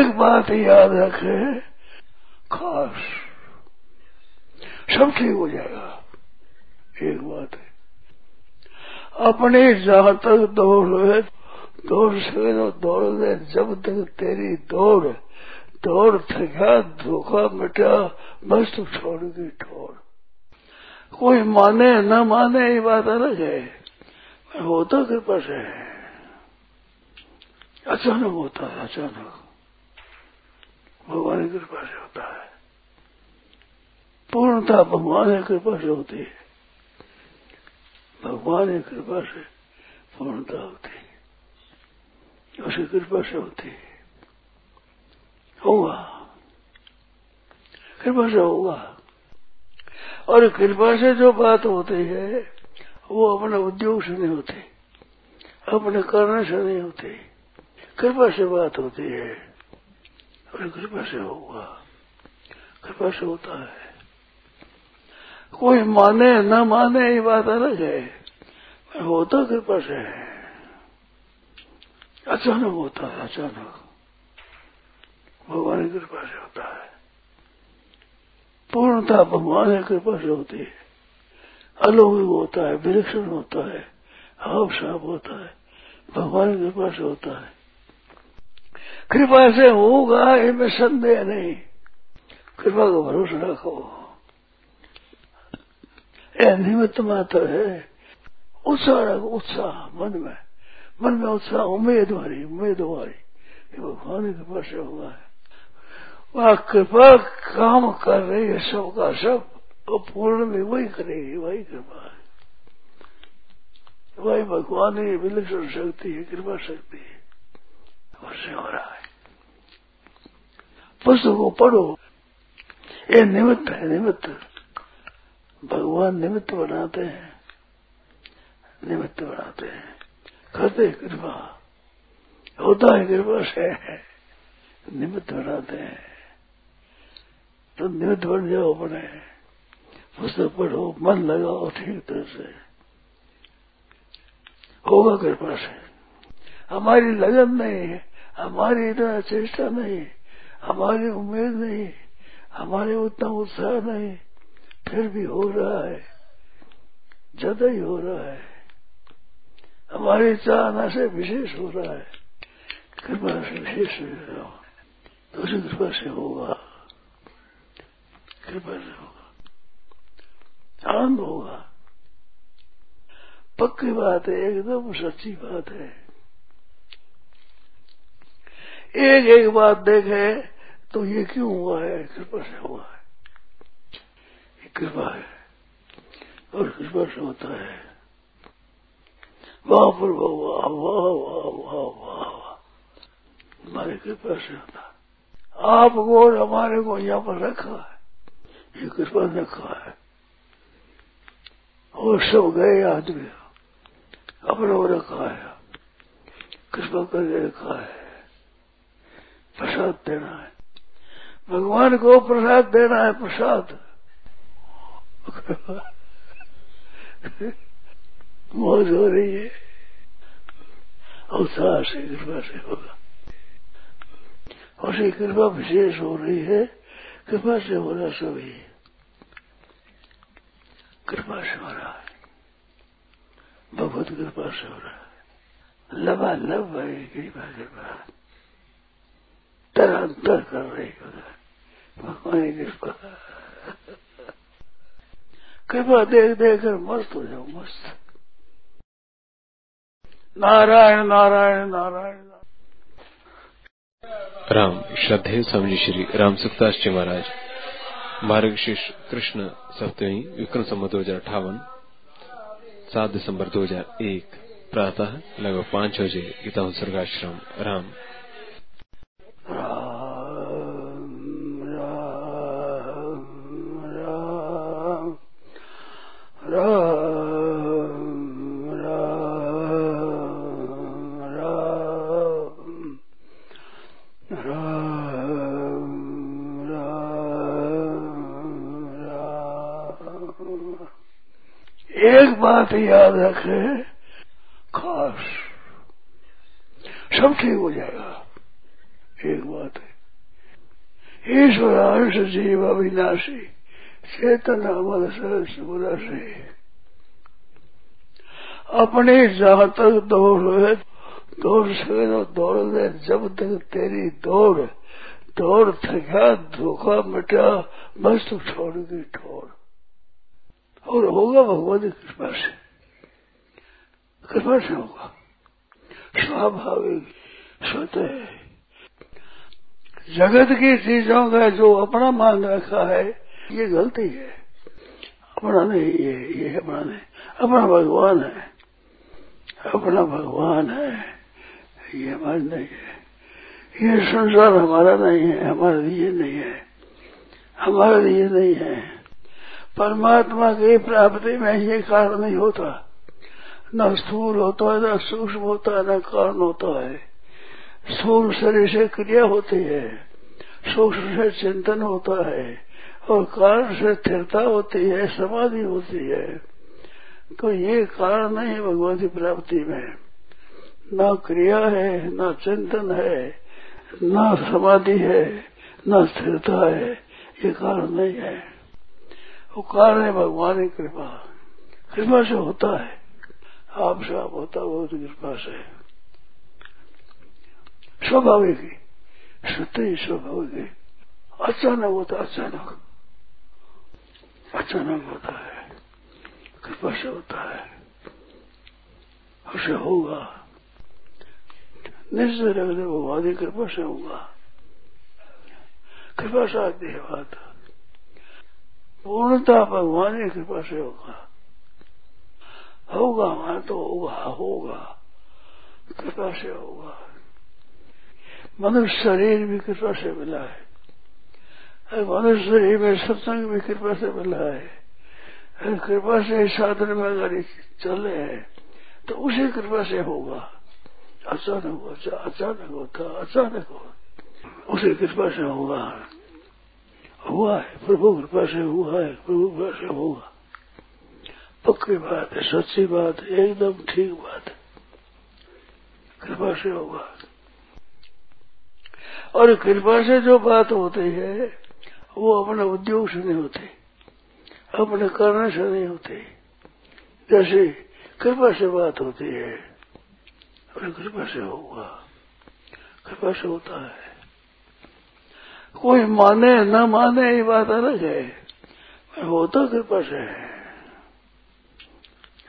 एक बात याद रखे। खास सब ठीक हो जाएगा। एक बात है। अपने जहाँ तक दौड़ दौड़ सके तो दौड़ दे जब तक तेरी दौड़ दौड़ थका धोखा मिटा, बस तू छोड़गी ठोड़ कोई माने, न माने, ये बात अलग है। होता कृपा से अचानक होता है, अचानक। भगवान की कृपा से होता है। पूर्णता भगवान की कृपा से होती है। भगवान की कृपा से पूर्णता होती है। उसकी कृपा से होती है। होगा। कृपा से होगा। और कृपा से जो बात होती है, वो अपने उद्योग से नहीं होती। अपने करने से नहीं होती। कृपा से बात होती है। कृपा से होगा कृपा से होता है कोई माने न माने ये बात अलग है होता कृपा से है अचानक होता है अचानक भगवान की कृपा से होता है पूर्णता भगवान की कृपा से होती है अलौकिक होता है विलक्षण होता है हाफ़ साफ़ होता है भगवान की कृपा से होता है कृपा से होगा, इनमें संदेह नहीं। कृपा का भरोसा रखो। निमित्त मात्र है। उत्साह रखो, उत्साह, मन में। मन में उत्साह, उम्मीद वाली उम्मीद वाली भगवान की कृपा से हुआ है वह कृपा काम कर रही है, सबका सब पूर्ण में वही करेगी, वही कृपा है। वही भगवान ही विलक्षण शक्ति है, कृपा शक्ति है। उससे हो रहा है। पुस्तक को पढ़ो ये निमित्त है, निमित्त। भगवान निमित्त बनाते हैं। निमित्त बनाते हैं। करते कृपा। होता है कृपा से निमित्त बनाते हैं। तो निमित्त बन जाओ अपने। पुस्तक पढ़ो, मन लगाओ ठीक तरह से। होगा कृपा से। हमारी लगन नहीं है। हमारी इतना चेष्टा नहीं हमारी उम्मीद नहीं, हमारे उतना उत्साह नहीं, फिर भी हो रहा है, ज़्यादा ही हो रहा है। हमारी चाहना से विशेष हो रहा है, कृपा से विशेष तो कृपा से होगा। कृपा से होगा। आनंद होगा। पक्की बात है, एकदम सच्ची बात है। एक एक बात देखे तो ये क्यों हुआ है? कृपा से हुआ है। ये कृपा है। और कृपा से होता है। वाह पर वाह वाह वाह वाह वाह हमारी कृपा से होता है। आपको और हमारे को यहाँ पर रखा है। ये कृपा रखा है। और सब गए आदमी। अपना रखा है। कृपा करके रखा है। प्रसाद देना है। भगवान को प्रसाद देना है, प्रसाद। मौज हो रही है। उत्साह से कृपा से होगा। और से कृपा विशेष हो रही है। कृपा से हो रहा सभी। कृपा से हो रहा है। भगवत कृपा से हो रहा है। लबा लब भाई कृपा कृपा। तरंतर कर रही भगवान की कृपा कृपा देख देख कर मस्त हो जाओ, मस्त। नारायण नारायण नारायण। राम, श्रद्धे स्वामी श्री राम सुखदास जी महाराज। मार्ग शीर्ष कृष्ण सप्तमी, विक्रम संवत दो हज़ार अठावन सात दिसंबर 2001 प्रातः लगभग पाँच बजे गीता उत्सर्गाश्रम राम। बात याद रखे खास सब ठीक हो जाएगा। एक बात है। ईश्वर अंश जीव अविनाशी, चेतन अमर सहस से अपने जहाँ तक दौड़ है, दौड़ तो दौड़ ले जब तक तेरी दौड़ दौड़ थका, धोखा मिटा, बस तो छोड़गी ठोड़। और होगा, भगवान की कृपा से। कृपा से होगा। स्वाभाविक स्वतः जगत की चीज़ों का जो अपना मान रखा है, ये गलती है। अपना नहीं, ये ये अपना नहीं। अपना भगवान है। अपना भगवान है। ये हमारा नहीं है। ये संसार हमारा नहीं है, हमारे लिए नहीं है। हमारे लिए नहीं है। परमात्मा की प्राप्ति में ये कारण नहीं होता। न स्थूल होता है, न सूक्ष्म होता है, न कारण होता है। स्थूल शरीर से क्रिया होती है, सूक्ष्म से चिंतन होता है, और कारण से स्थिरता होती है, समाधि होती है। तो ये कारण नहीं है भगवान की प्राप्ति में। न क्रिया है, न चिंतन है, न समाधि है, न स्थिरता है, ये कारण नहीं है। वो कारण है, भगवान की कृपा। कृपा से होता है। आपसे आप होता, वो कृपा से स्वाभाविक ही। सत्य ही, स्वाभाविक है। अचानक होता, अचानक। अचानक होता है। कृपा से होता है। उसे होगा। निश्चय रख भगवान की कृपा से होगा। कृपा से आती है बात। पूर्णता भगवान की कृपा से होगा? होगा हमारा तो होगा होगा। कृपा से होगा। मनुष्य शरीर भी कृपा से मिला है? मनुष्य शरीर में सत्संग भी कृपा से मिला है? अरे कृपा से साधन में अगर चल हैं तो उसी कृपा से होगा। अचानक अचानक होता अचानक होता। उसी कृपा से होगा। हुआ है प्रभु कृपा से हुआ है प्रभु कृपा से होगा पक्की बात है सच्ची बात है एकदम ठीक बात है कृपा से होगा और कृपा से जो बात होती है वो अपने उद्योग से नहीं होती अपने कारण से नहीं होती जैसे कृपा से बात होती है कृपा से होगा कृपा से होता है कोई माने, न माने, ये बात अलग है। होता कृपा से है।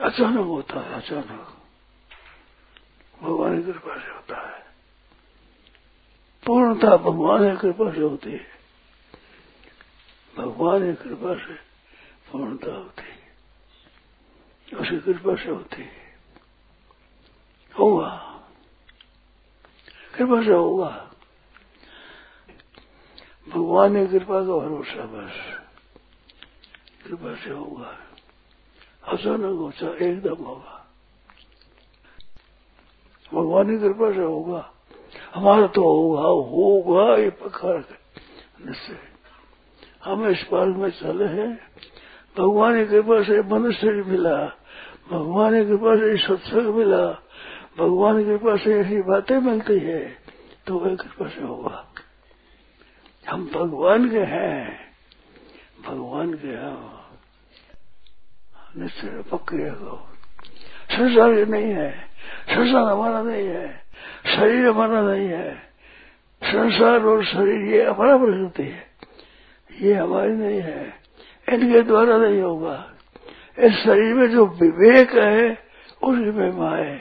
अचानक होता है, अचानक। भगवान की कृपा से होता है। पूर्णता भगवान की कृपा से होती है। भगवान की कृपा से पूर्णता होती है। उसकी कृपा से होती है। होगा। कृपा से होगा। भगवान की कृपा का भरोसा बस। कृपा से होगा। अचानक होता एकदम होगा। भगवान की कृपा से होगा। हमारा तो होगा होगा ये पक्का निश्चय। हम इस पार्क में चले हैं। भगवान की कृपा से मनुष्य मिला। भगवान की कृपा से सत्संग मिला। भगवान की कृपा से ऐसी बातें मिलती है तो वह कृपा से होगा। हम भगवान के हैं। भगवान के हैं। निश्चय पक्के हो। संसार नहीं है। संसार हमारा नहीं है। शरीर हमारा नहीं है। संसार और शरीर ये हमारा प्रकृति है। ये हमारी नहीं है। इनके द्वारा नहीं होगा। इस शरीर में जो विवेक है उसकी महिमा है।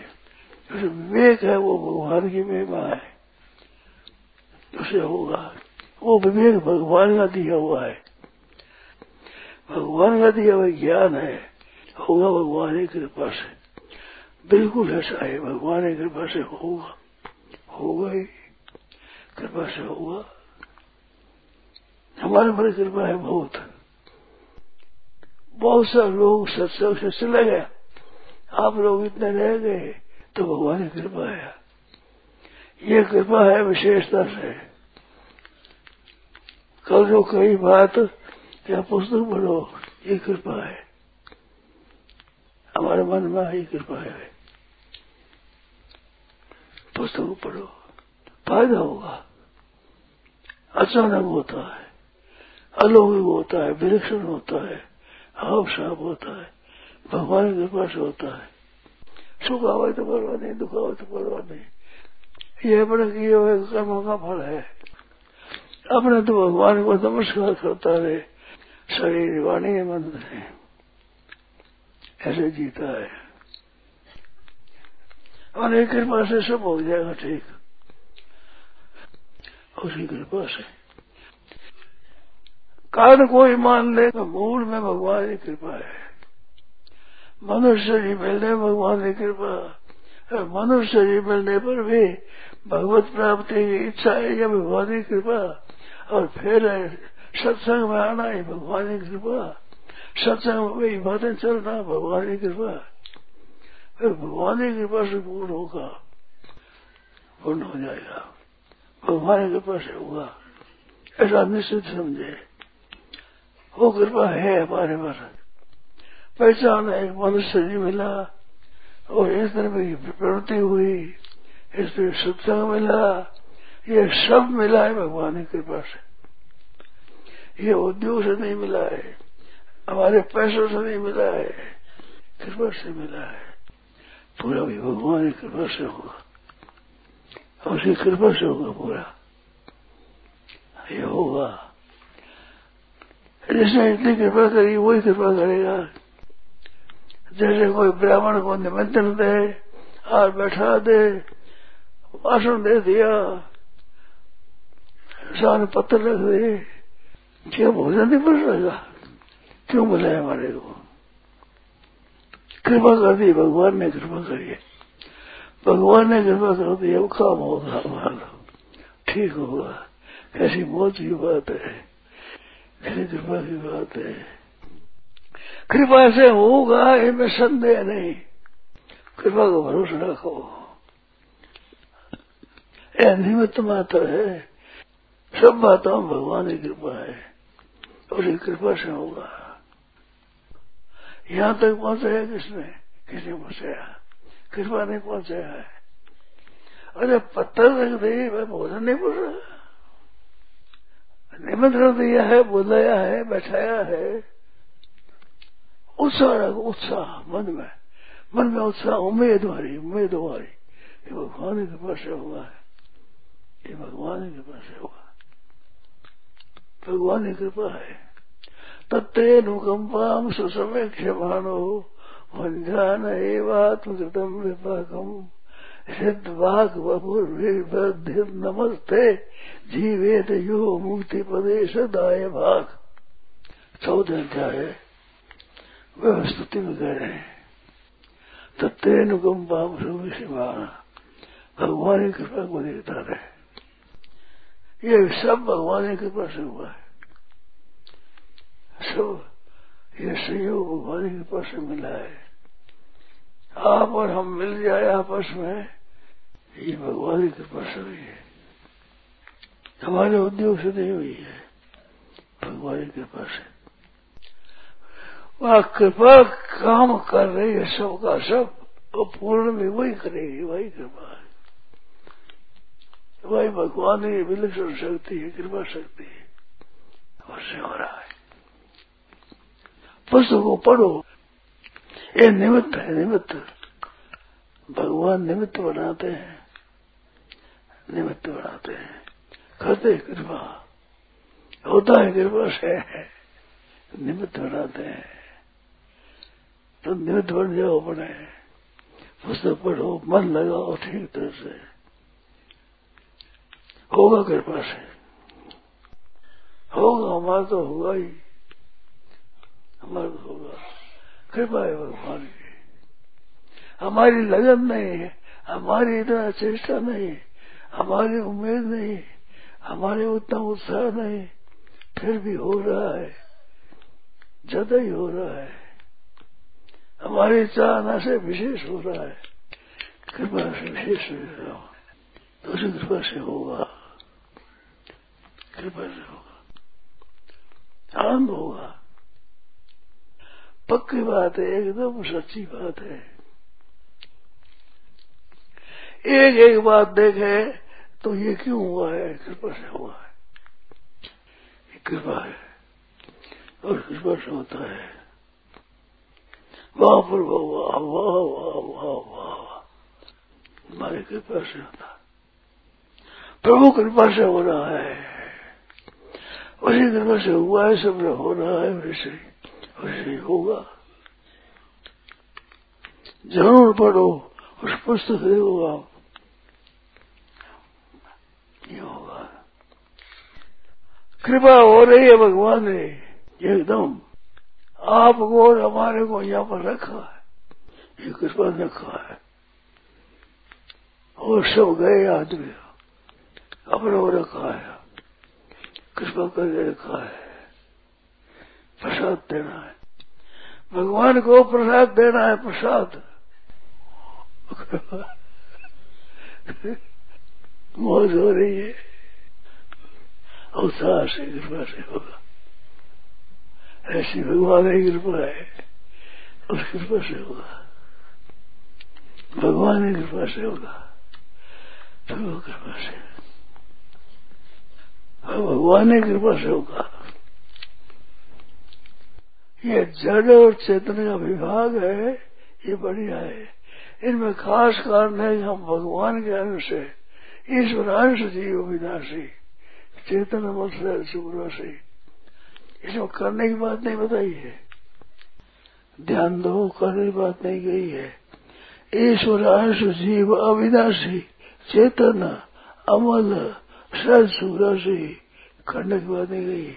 जो विवेक है, वो भगवान की महिमा है। उसे होगा। वो विवेक भगवान का दिया हुआ है। भगवान का दिया हुआ ज्ञान है, होगा भगवान की कृपा से। बिल्कुल ऐसा है, भगवान की कृपा से होगा। होगा ही। कृपा से होगा। हमारे पर कृपा है बहुत। बहुत सारे लोग सत्संग से चले गए। आप लोग इतने रह गए तो भगवान की कृपा है। ये कृपा है विशेषता से। कल जो कई बात या पुस्तक पढ़ो ये कृपा है। हमारे मन में ही कृपा है। पुस्तक पढ़ो। फ़ायदा होगा। अचानक होता है। अलौकिक होता है, विलक्षण होता है हाव साफ़ होता है, भगवान की कृपा से होता है। सुख आवे तो परवाह नहीं, दुख आवे तो परवाह नहीं। यह बड़ा किए हुए कर्मों का फल है। अपने तो भगवान को नमस्कार करता रहे। शरीर वाणी मन से ऐसे जीता है। और एक कृपा से सब हो जाएगा ठीक। उसी कृपा से। कारण कोई मान ले तो मूल में भगवान की कृपा है। मनुष्य जी मिलने भगवान की कृपा। मनुष्य जी मिलने पर भी भगवत प्राप्ति की इच्छा है या भगवान की कृपा। और फिर सत्संग में आना है भगवान की कृपा। सत्संग में बातें चलना भगवान की कृपा। फिर भगवान की कृपा से पूर्ण होगा, पूर्ण हो जाएगा। भगवान की कृपा से होगा। ऐसा निश्चित समझे। वो कृपा है हमारे पर पहचान एक मनुष्य जी मिला, और इस तरह की प्रवृत्ति हुई। इस सत्संग मिला ये सब मिला है भगवान की कृपा से। ये उद्योग से नहीं मिला है, हमारे पैसों से नहीं मिला है, कृपा से मिला है। पूरा भी भगवान की कृपा से होगा। उसकी कृपा से होगा पूरा। ये होगा। जिसने इतनी कृपा करी, वही कृपा करेगा। जैसे कोई ब्राह्मण को निमंत्रण दे और बैठा दे, भाषण दे दिया सामने पत्थर रख दे। क्या भोजन नहीं बन रहेगा क्यों बुलाया हमारे को? कृपा कर दी भगवान ने कृपा करी भगवान ने कृपा कर दी अब काम होगा हमारा। ठीक होगा कैसी मौत की बात है। कैसी कृपा की बात है। कृपा से होगा, इनमें संदेह नहीं। कृपा को भरोसा रखो। यह निमित्त मात्र है। सब बातों में भगवान की कृपा है। ये कृपा से होगा। यहाँ तक पहुँचाया किसने? किसने पहुँचाया? कृपा नहीं पहुँचाया है। अरे पत्थर रख दे, मैं भोजन नहीं बोल रहा। निमंत्रण दिया है, बुलाया है, बैठाया है। उत्साह रखो, उत्साह, मन में। मन में उत्साह, उम्मीद हमारी उम्मीद हमारी ये भगवान की कृपा से हुआ है ये भगवान की कृपा से हुआ भगवान की कृपा है। तत्नुकंपाम सुसमेक्षमाणो वंजान एवात्मकृतम विपाकम सिद्धवाक वपुर्भिर्बद्धि नमस्ते जीवेत यो मुक्ति पदे सदाय भाग। चौदह अध्याय वह स्तुति में कह रहे हैं तत्नुकंपाम सुविषमान भगवान की कृपा को देखता रहे। ये सब भगवान की कृपा से हुआ है। सब ये संयोग भगवान की कृपा से मिला है। आप और हम मिल जाए आपस में, ये भगवान की कृपा से हुई है। हमारे उद्योग से नहीं हुई है, भगवान की कृपा से। वह कृपा काम कर रही है, सबका सब और पूर्ण में वही करेगी, वही कृपा है। वही भगवान की विलक्षण शक्ति है, कृपा शक्ति है। उससे हो रहा है। पुस्तक को पढ़ो। ये निमित्त है, निमित्त। भगवान निमित्त बनाते हैं। निमित्त बनाते हैं। करते कृपा। होता है कृपा से। निमित्त बनाते हैं। तो निमित्त बन जाओ अपने। पुस्तक पढ़ो, मन लगाओ ठीक तरह से। होगा कृपा से। होगा हमारा तो होगा ही। हमारा तो होगा। कृपा है भगवान की। हमारी लगन नहीं है, हमारी इतना चेष्टा नहीं हमारी उम्मीद नहीं हमारे उतना उत्साह नहीं फिर भी हो रहा है। ज़्यादा ही हो रहा है। हमारी चाहना से विशेष हो रहा है। कृपा से विशेष हो रहा हो। तो कृपा से होगा। कृपा से होगा आनंद होगा पक्की बात है, एकदम सच्ची बात है। एक एक बात देखे तो ये क्यों हुआ है? कृपा से हुआ है। कृपा है। और कृपा से होता है। वाह पर वाह वाह वाह वाह वाह वाह हमारी कृपा से होता प्रभु कृपा से हो रहा है। उसी कृपा से हुआ है सब हो रहा है वैसे वैसे होगा ज़रूर पढ़ो उस पुस्तक देखो आप ये होगा कृपा हो रही है भगवान ने एकदम आपको और हमारे को यहाँ पर रखा है ये कृपा रखा है और सब गए आदमी अपने को रखा है कृपा करके रखा है। प्रसाद देना है। भगवान को प्रसाद देना है, प्रसाद। मौज हो रही है। उत्साह से कृपा से होगा। ऐसी भगवान की कृपा है, उस कृपा से होगा। भगवान की कृपा से होगा। प्रभु कृपा से भगवान की कृपा से होगा ये जड़ और चेतन का विभाग है, ये बढ़िया है। इनमें खास कारण है कि हम भगवान के अंश है ईश्वर अंश जीव विनाशी, चेतन से इसमें करने की बात नहीं बताई है। ध्यान दो, करने की बात नहीं गई है। ईश्वर अंश जीव अविनाशी, चेतन अमल सद सुराशि करने की बात नहीं गई।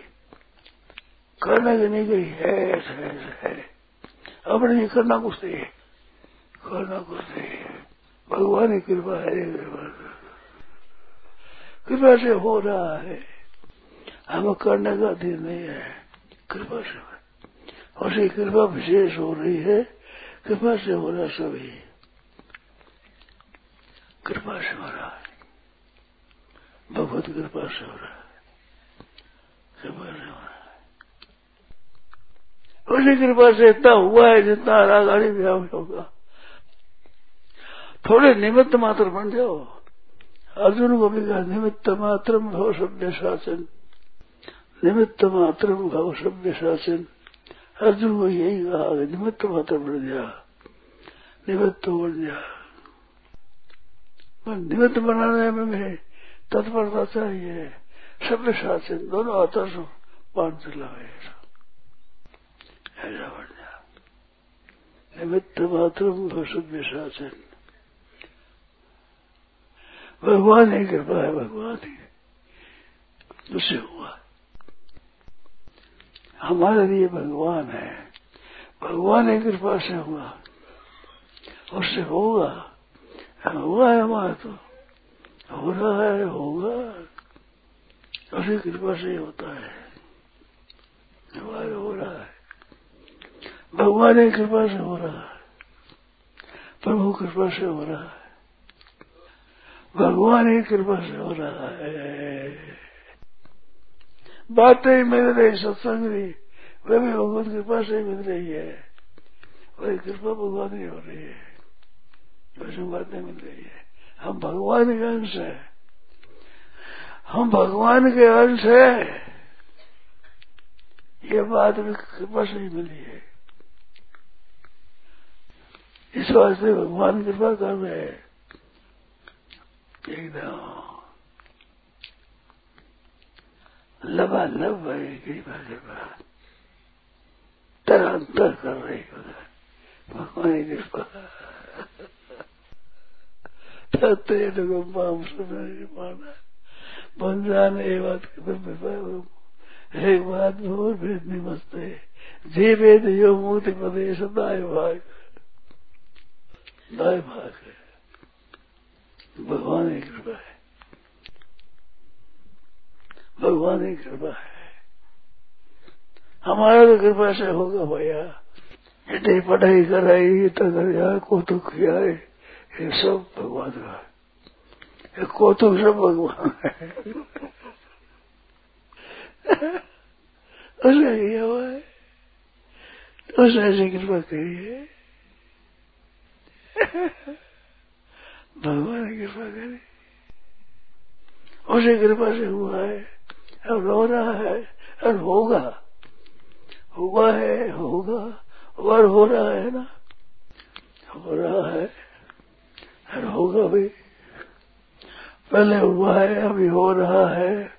करने की नहीं गई है है, है। अपने ये करना कुछ नहीं है। करना कुछ नहीं है। भगवान की कृपा है कृपा से हो रहा है। हमें करने का अधीन नहीं है। कृपा से और ये कृपा विशेष हो रही है। कृपा से हो रहा सभी। कृपा से हो रहा है। भगवत कृपा से हो रहा है कृपा से उसी कृपा से इतना हुआ है जितना आगाड़ी व्याम होगा थोड़े निमित्त मात्र बन जाओ अर्जुन को भी कहा निमित्त मात्र भव सभ्य शासन निमित्त मात्र भव सभ्य शासन अर्जुन को यही कहा निमित्त मात्र बन जा निमित्त बन जा निमित्त बनाने में तत्परता चाहिए। सभ्य शासन दोनों हाथों से पान चला ऐसा बन जा निमित्त मात्र सभ्य शासन। भगवान ही कृपा है, भगवान ही। उससे हुआ। हमारे लिए भगवान है। भगवान ही कृपा से हुआ। उससे होगा। हुआ है हमारा तो। हो रहा है, होगा। उसी कृपा से होता है। हो रहा है। भगवान की कृपा से हो रहा है। प्रभु कृपा से हो रहा है। भगवान ही कृपा से हो रहा है। बातें मिल रही, सत्संग भी वह भी भगवान कृपा से मिल रही है। वही कृपा भगवान ही हो रही है। वैसे बातें मिल रही है। हम भगवान के अंश है। हम भगवान के अंश है। ये बात भी कृपा से ही मिली है। इस वास्ते भगवान कृपा कर रहे हैं। एकदम लबा लब है कृपा कृपा तरांतर कर रही भगवान कृपा। तत्ते माम सुना बन जाने बात एक बात भूर भेद निमस्ते। जे वेद यो मुक्ति प्रदेश दाय भाग। दाय भाग है। भगवान की कृपा है। भगवान की कृपा है। हमारा तो कृपा से होगा भैया। पढ़ाई कराई तो कर को तो किया है। ये सब भगवान का ये कौतुक सब भगवान है उसने किया हुआ है उसने ऐसी कृपा करी है भगवान की कृपा करे उसी कृपा से हुआ है अब रो रहा है और होगा हुआ है होगा और हो रहा है ना हो रहा है और होगा भी पहले हुआ है, अभी हो रहा है,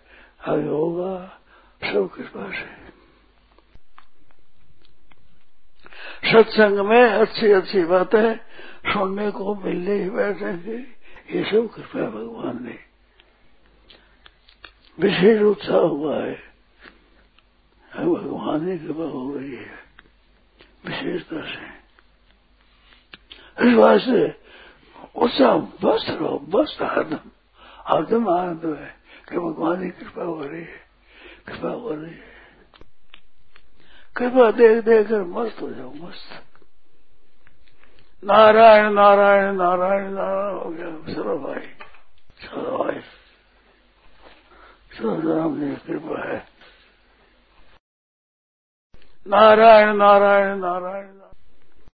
अभी होगा। सब कृपा से। सत्संग में अच्छी अच्छी बातें सुनने को मिलने ही बैठेंगे। ये सब कृपा भगवान ने। विशेष उत्साह हुआ है। भगवान की कृपा हो रही है। विशेषता से। इस बात उत्साह बस रहो बस हरदम। हरदम आनंद है कि भगवान की कृपा हो रही है, कृपा हो रही है। कृपा देख देख कर मस्त हो जाओ, मस्त। नारायण नारायण नारायण नारायण हो गया। चलो भाई चलो भाई। राम जी कृपा है। नारायण नारायण नारायण।